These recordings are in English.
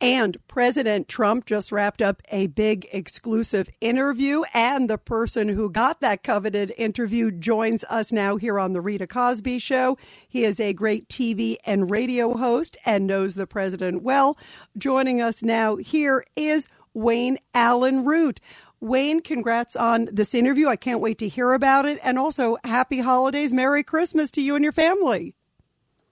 And President Trump just wrapped up a big exclusive interview, and the person who got that coveted interview joins us now here on The Rita Cosby Show. He is a great TV and radio host and knows the president well. Joining us now here is Wayne Allen Root. Wayne, congrats on this interview. I can't wait to hear about it. And also, happy holidays, Merry Christmas to you and your family.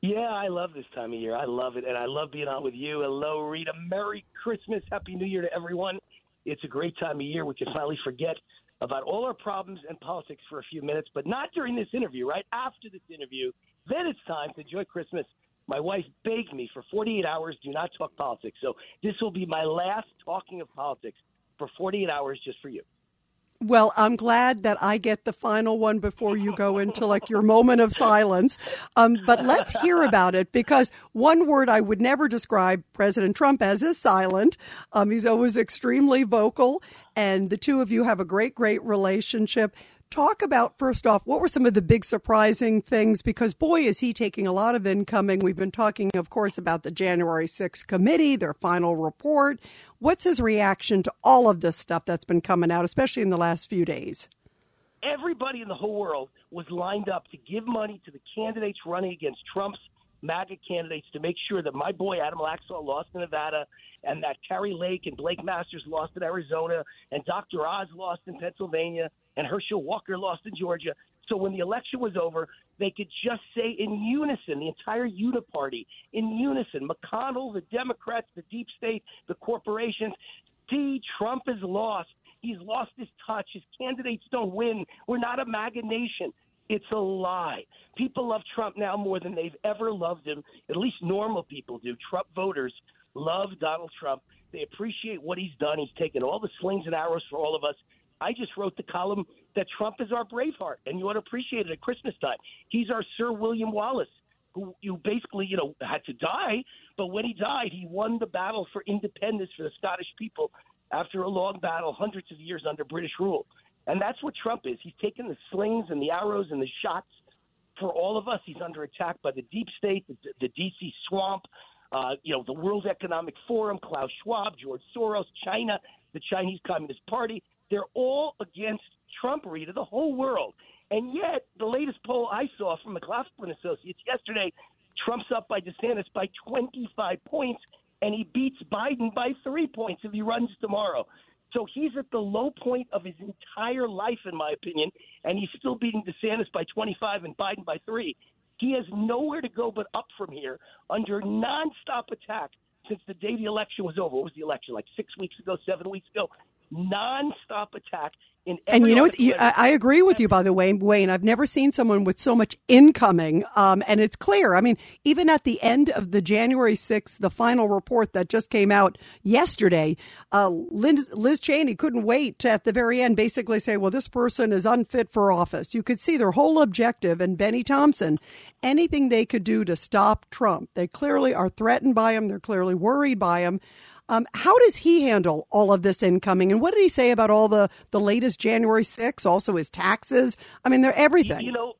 Yeah, I love this time of year. I love it, and I love being on with you. Hello, Rita. Merry Christmas, Happy New Year to everyone. It's a great time of year. We can finally forget about all our problems and politics for a few minutes, but not during this interview. Right after this interview, then it's time to enjoy Christmas. My wife begged me for 48 hours, do not talk politics. So this will be my last talking of politics for 48 hours just for you. Well, I'm glad that I get the final one before you go into like your moment of silence. Um, but let's hear about it because one word I would never describe President Trump as is silent. Um, he's always extremely vocal, and the two of you have a great, great relationship talk about first off what were some of the big surprising things because boy is he taking a lot of incoming we've been talking of course about the january 6th committee their final report what's his reaction to all of this stuff that's been coming out especially in the last few days everybody in the whole world was lined up to give money to the candidates running against trump's MAGA candidates to make sure that my boy Adam Laxalt lost in Nevada and that Kari Lake and Blake Masters lost in Arizona and Dr. Oz lost in Pennsylvania and Herschel Walker lost in Georgia. So when the election was over, they could just say in unison, the entire Uniparty, in unison, McConnell, the Democrats, the deep state, the corporations, D, Trump is lost. He's lost his touch. His candidates don't win. We're not a MAGA nation. It's a lie. People love Trump now more than they've ever loved him. At least normal people do. Trump voters love Donald Trump. They appreciate what he's done. He's taken all the slings and arrows for all of us. I just wrote the column that Trump is our Braveheart, and you ought to appreciate it at Christmas time. He's our Sir William Wallace, who you basically, you know, had to die, but when he died, he won the battle for independence for the Scottish people after a long battle, hundreds of years under British rule. And that's what Trump is. He's taken the slings and the arrows and the shots for all of us. He's under attack by the deep state, the, the DC swamp, uh, you know, the World Economic Forum, Klaus Schwab, George Soros, China, the Chinese Communist Party. They're all against Trump, Rita, the whole world. And yet, the latest poll I saw from McLaughlin Associates yesterday, Trump's up by DeSantis by 25 points, and he beats Biden by three points if he runs tomorrow. So he's at the low point of his entire life, in my opinion, and he's still beating DeSantis by 25 and Biden by three. He has nowhere to go but up from here under nonstop attack since the day the election was over. What was the election? Like six weeks ago, seven weeks ago? Nonstop attack in and you know, you, I, agree with you, by the way, Wayne. I've never seen someone with so much incoming, um, and it's clear. I mean, even at the end of the January 6th, the final report that just came out yesterday, uh, Liz, Liz Cheney couldn't wait to, at the very end, basically say, well, this person is unfit for office. You could see their whole objective, and Bennie Thompson, anything they could do to stop Trump. They clearly are threatened by him. They're clearly worried by him. Um, how does he handle all of this incoming? And what did he say about all the, the latest January 6th, also his taxes? I mean, they're everything. You know,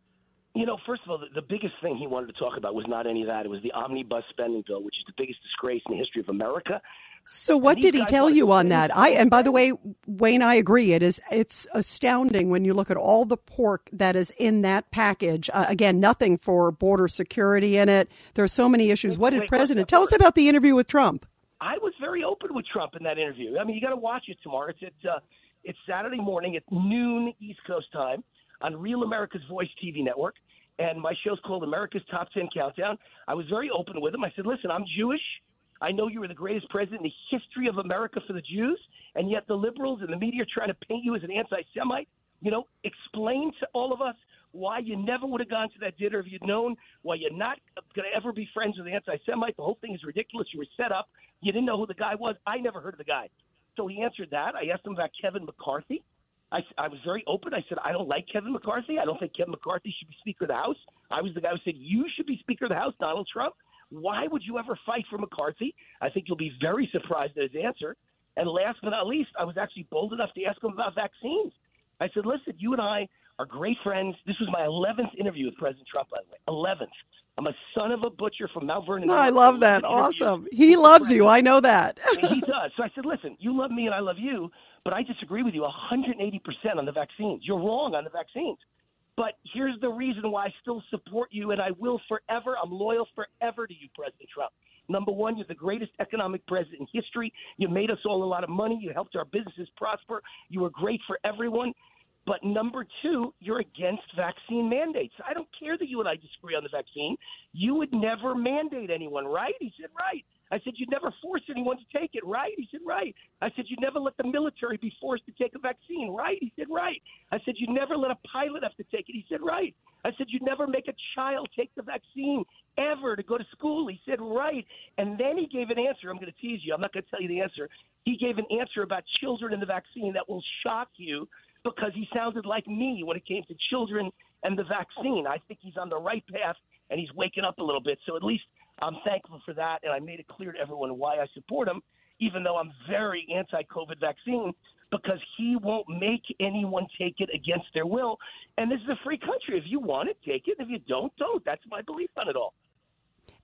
you know, first of all, the, the, biggest thing he wanted to talk about was not any of that. It was the omnibus spending bill, which is the biggest disgrace in the history of America. So what did he tell you on that? I and by the way, Wayne, I agree. It is it's astounding when you look at all the pork that is in that package. Uh, again, nothing for border security in it. There are so many issues. What did President tell us about the interview with Trump? Open with Trump in that interview. I mean, you got to watch it tomorrow. It's it's, uh, it's Saturday morning at noon East Coast time on Real America's Voice TV network, and my show's called America's Top Ten Countdown. I was very open with him. I said, "Listen, I'm Jewish. I know you were the greatest president in the history of America for the Jews, and yet the liberals and the media are trying to paint you as an anti-Semite. You know, explain to all of us why you never would have gone to that dinner if you'd known, why you're not going to ever be friends with an anti Semite. The whole thing is ridiculous. You were set up. You didn't know who the guy was. I never heard of the guy. So he answered that. I asked him about Kevin McCarthy. I, I was very open. I said, I don't like Kevin McCarthy. I don't think Kevin McCarthy should be Speaker of the House. I was the guy who said, You should be Speaker of the House, Donald Trump. Why would you ever fight for McCarthy? I think you'll be very surprised at his answer. And last but not least, I was actually bold enough to ask him about vaccines. I said, Listen, you and I are great friends. This was my 11th interview with President Trump, by the way. 11th. I'm a son of a butcher from Mount Vernon. No, I love that. Awesome. He loves you. I know that. he does. So I said, listen, you love me and I love you, but I disagree with you 180% on the vaccines. You're wrong on the vaccines. But here's the reason why I still support you and I will forever. I'm loyal forever to you, President Trump. Number one, you're the greatest economic president in history. You made us all a lot of money. You helped our businesses prosper. You were great for everyone. But number two, you're against vaccine mandates. I don't care that you and I disagree on the vaccine. You would never mandate anyone, right? He said, right. I said, you'd never force anyone to take it, right? He said, right. I said, you'd never let the military be forced to take a vaccine, right? He said, right. I said, you'd never let a pilot have to take it. He said, right. I said, you'd never make a child take the vaccine ever to go to school. He said, right. And then he gave an answer. I'm going to tease you. I'm not going to tell you the answer. He gave an answer about children and the vaccine that will shock you because he sounded like me when it came to children and the vaccine. I think he's on the right path and he's waking up a little bit. So at least I'm thankful for that. And I made it clear to everyone why I support him, even though I'm very anti COVID vaccine, because he won't make anyone take it against their will. And this is a free country. If you want it, take it. If you don't, don't. That's my belief on it all.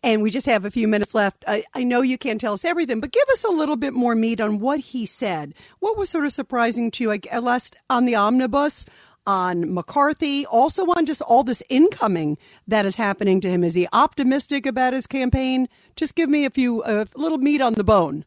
And we just have a few minutes left. I, I, know you can't tell us everything, but give us a little bit more meat on what he said. What was sort of surprising to you, like, last on the omnibus, on McCarthy, also on just all this incoming that is happening to him? Is he optimistic about his campaign? Just give me a few, a little meat on the bone.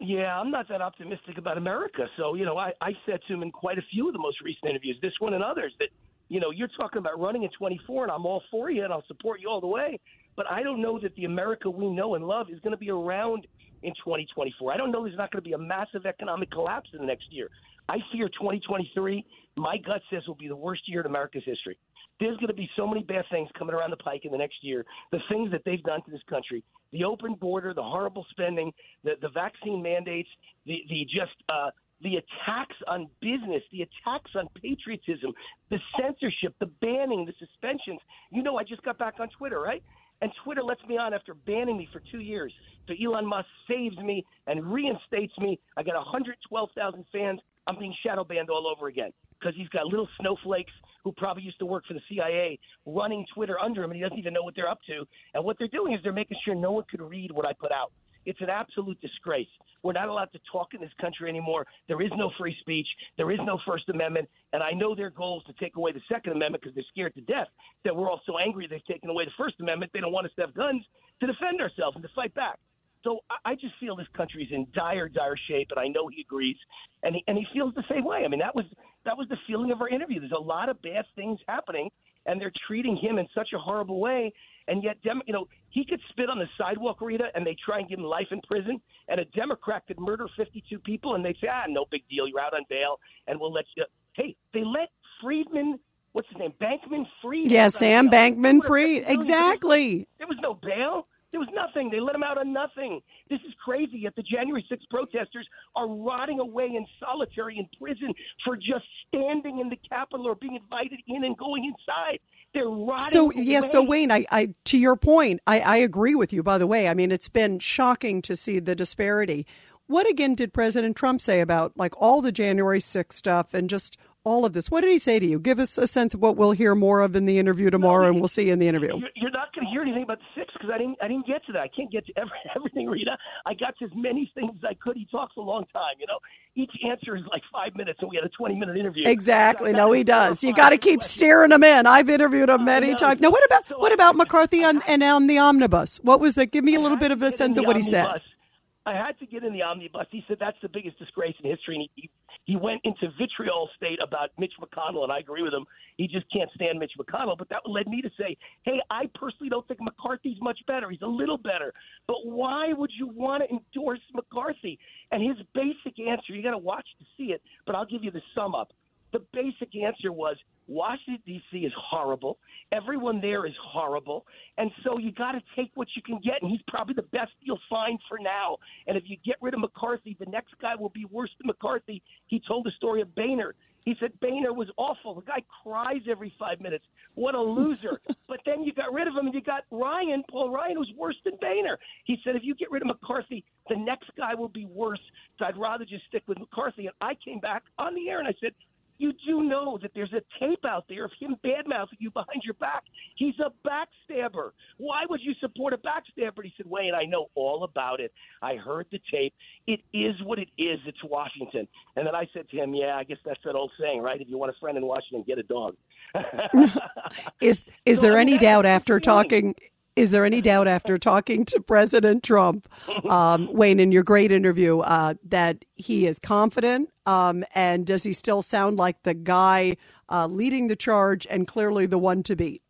Yeah, I'm not that optimistic about America. So, you know, I, I said to him in quite a few of the most recent interviews, this one and others, that, you know, you're talking about running in 24 and I'm all for you and I'll support you all the way. But I don't know that the America we know and love is going to be around in 2024. I don't know there's not going to be a massive economic collapse in the next year. I fear 2023, my gut says, will be the worst year in America's history. There's going to be so many bad things coming around the pike in the next year. The things that they've done to this country, the open border, the horrible spending, the, the vaccine mandates, the, the just uh, the attacks on business, the attacks on patriotism, the censorship, the banning, the suspensions. You know, I just got back on Twitter, right? And Twitter lets me on after banning me for two years. So Elon Musk saves me and reinstates me. I got 112,000 fans. I'm being shadow banned all over again because he's got little snowflakes who probably used to work for the CIA running Twitter under him, and he doesn't even know what they're up to. And what they're doing is they're making sure no one could read what I put out. It's an absolute disgrace. We're not allowed to talk in this country anymore. There is no free speech. There is no First Amendment. And I know their goal is to take away the Second Amendment because they're scared to death that we're all so angry they've taken away the First Amendment. They don't want us to have guns to defend ourselves and to fight back. So I just feel this country is in dire, dire shape, and I know he agrees, and he, and he feels the same way. I mean, that was that was the feeling of our interview. There's a lot of bad things happening, and they're treating him in such a horrible way. And yet, Dem- you know, he could spit on the sidewalk, Rita, and they try and give him life in prison. And a Democrat could murder 52 people, and they say, ah, no big deal, you're out on bail, and we'll let you. Hey, they let Friedman what's his name? Bankman Fried. Yeah, Sam Bankman Fried. Exactly. There was no bail. There was nothing. They let him out on nothing. This is crazy. Yet the January 6th protesters are rotting away in solitary in prison for just standing in the Capitol or being invited in and going inside. They're rotting. So away. yeah, so Wayne, I, I to your point, I, I agree with you. By the way, I mean it's been shocking to see the disparity. What again did President Trump say about like all the January 6th stuff and just all of this. What did he say to you? Give us a sense of what we'll hear more of in the interview tomorrow, and we'll see you in the interview. You're not going to hear anything about the because I didn't. I didn't get to that. I can't get to every, everything, Rita. I got to as many things as I could. He talks a long time. You know, each answer is like five minutes, and we had a 20 minute interview. Exactly. So no, he does. You got to keep steering him in. I've interviewed him many times. Now, what about so what about McCarthy on and on the omnibus? What was that? Give me a little bit of a sense of what omnibus. he said. I had to get in the omnibus. He said that's the biggest disgrace in history, and he, he went into vitriol state about Mitch McConnell, and I agree with him. He just can't stand Mitch McConnell. But that led me to say, hey, I personally don't think McCarthy's much better. He's a little better. But why would you want to endorse McCarthy? And his basic answer, you got to watch to see it, but I'll give you the sum up. The basic answer was Washington, D.C. is horrible. Everyone there is horrible. And so you got to take what you can get. And he's probably the best you'll find for now. And if you get rid of McCarthy, the next guy will be worse than McCarthy. He told the story of Boehner. He said Boehner was awful. The guy cries every five minutes. What a loser. but then you got rid of him and you got Ryan, Paul Ryan, who's worse than Boehner. He said if you get rid of McCarthy, the next guy will be worse. So I'd rather just stick with McCarthy. And I came back on the air and I said, you do know that there's a tape out there of him badmouthing you behind your back. He's a backstabber. Why would you support a backstabber? He said, Wayne, I know all about it. I heard the tape. It is what it is. It's Washington. And then I said to him, Yeah, I guess that's that old saying, right? If you want a friend in Washington, get a dog. is is So, there I any doubt after feeling. talking? Is there any doubt after talking to President Trump, um, Wayne, in your great interview, uh, that he is confident? Um, and does he still sound like the guy uh, leading the charge and clearly the one to beat?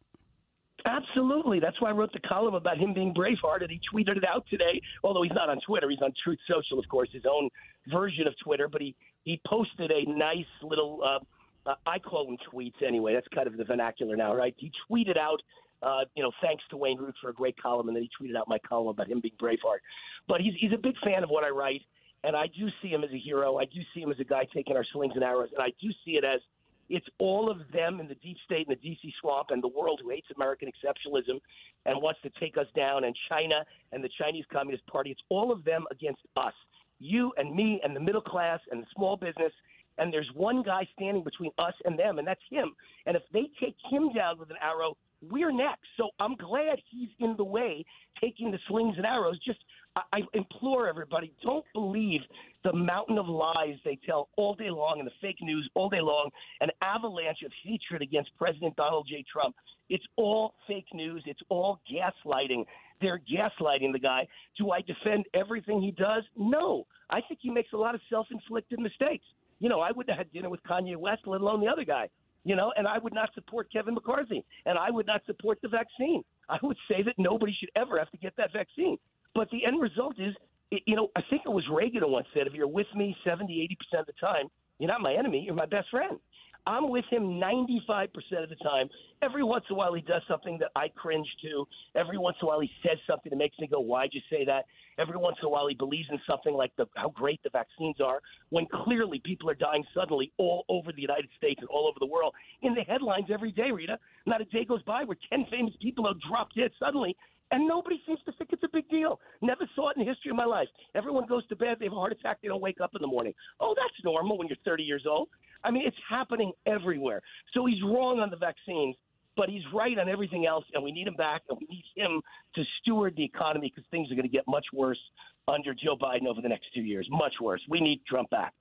Absolutely. That's why I wrote the column about him being Braveheart, and he tweeted it out today. Although he's not on Twitter, he's on Truth Social, of course, his own version of Twitter. But he he posted a nice little. Uh, uh, I call them tweets anyway. That's kind of the vernacular now, right? He tweeted out, uh, you know, thanks to Wayne Root for a great column, and then he tweeted out my column about him being Braveheart. But he's he's a big fan of what I write, and I do see him as a hero. I do see him as a guy taking our slings and arrows, and I do see it as it's all of them in the deep state and the DC swamp and the world who hates American exceptionalism and wants to take us down, and China and the Chinese Communist Party. It's all of them against us, you and me and the middle class and the small business. And there's one guy standing between us and them, and that's him. And if they take him down with an arrow, we're next. So I'm glad he's in the way, taking the slings and arrows. Just I, implore everybody, don't believe the mountain of lies they tell all day long and the fake news all day long, an avalanche of hatred against President Donald J. Trump. It's all fake news. It's all gaslighting. They're gaslighting the guy. Do I defend everything he does? No. I think he makes a lot of self inflicted mistakes. You know, I wouldn't have had dinner with Kanye West, let alone the other guy. You know, and I would not support Kevin McCarthy, and I would not support the vaccine. I would say that nobody should ever have to get that vaccine. But the end result is, you know, I think it was Reagan who once said, if you're with me 70, 80% of the time, you're not my enemy, you're my best friend. I'm with him 95% of the time. Every once in a while, he does something that I cringe to. Every once in a while, he says something that makes me go, Why'd you say that? Every once in a while, he believes in something like the, how great the vaccines are, when clearly people are dying suddenly all over the United States and all over the world. In the headlines every day, Rita, not a day goes by where 10 famous people are dropped dead suddenly and nobody seems to think it's a big deal. Never saw it in the history of my life. Everyone goes to bed, they have a heart attack, they don't wake up in the morning. Oh, that's normal when you're 30 years old. I mean, it's happening everywhere. So he's wrong on the vaccines, but he's right on everything else, and we need him back, and we need him to steward the economy because things are going to get much worse under Joe Biden over the next two years. Much worse. We need Trump back.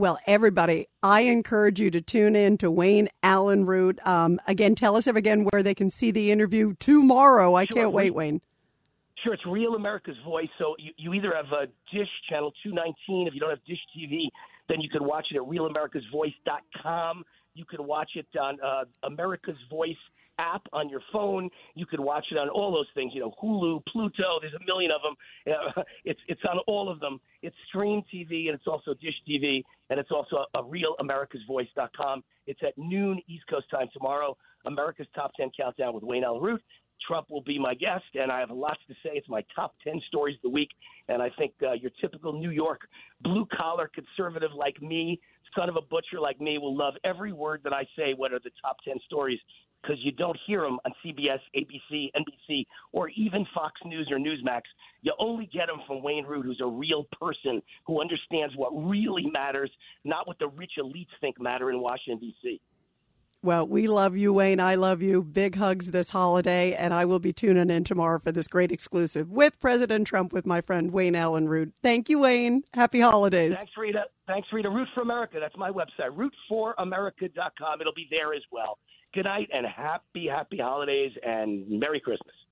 Well, everybody, I encourage you to tune in to Wayne Allen Root. Um, again, tell us again where they can see the interview tomorrow. I Sure. can't wait, Wayne. Sure, it's Real America's Voice. So you, you either have a Dish channel 219. If you don't have Dish TV, then you can watch it at realamericasvoice.com. You can watch it on uh, America's Voice app on your phone. You can watch it on all those things. You know, Hulu, Pluto. There's a million of them. Uh, it's it's on all of them. It's Stream TV and it's also Dish TV and it's also a real America's realamericasvoice.com. It's at noon East Coast time tomorrow. America's Top 10 Countdown with Wayne Allen Root. Trump will be my guest, and I have lots to say. It's my top 10 stories of the week, and I think uh, your typical New York blue collar conservative like me, son of a butcher like me, will love every word that I say. What are the top 10 stories? Because you don't hear them on CBS, ABC, NBC, or even Fox News or Newsmax. You only get them from Wayne Root, who's a real person who understands what really matters, not what the rich elites think matter in Washington, D.C. Well, we love you, Wayne. I love you. Big hugs this holiday, and I will be tuning in tomorrow for this great exclusive with President Trump with my friend Wayne Allen Root. Thank you, Wayne. Happy holidays. Thanks, Rita. Thanks, Rita. Root for America. That's my website, rootforamerica.com. It'll be there as well. Good night and happy, happy holidays and Merry Christmas.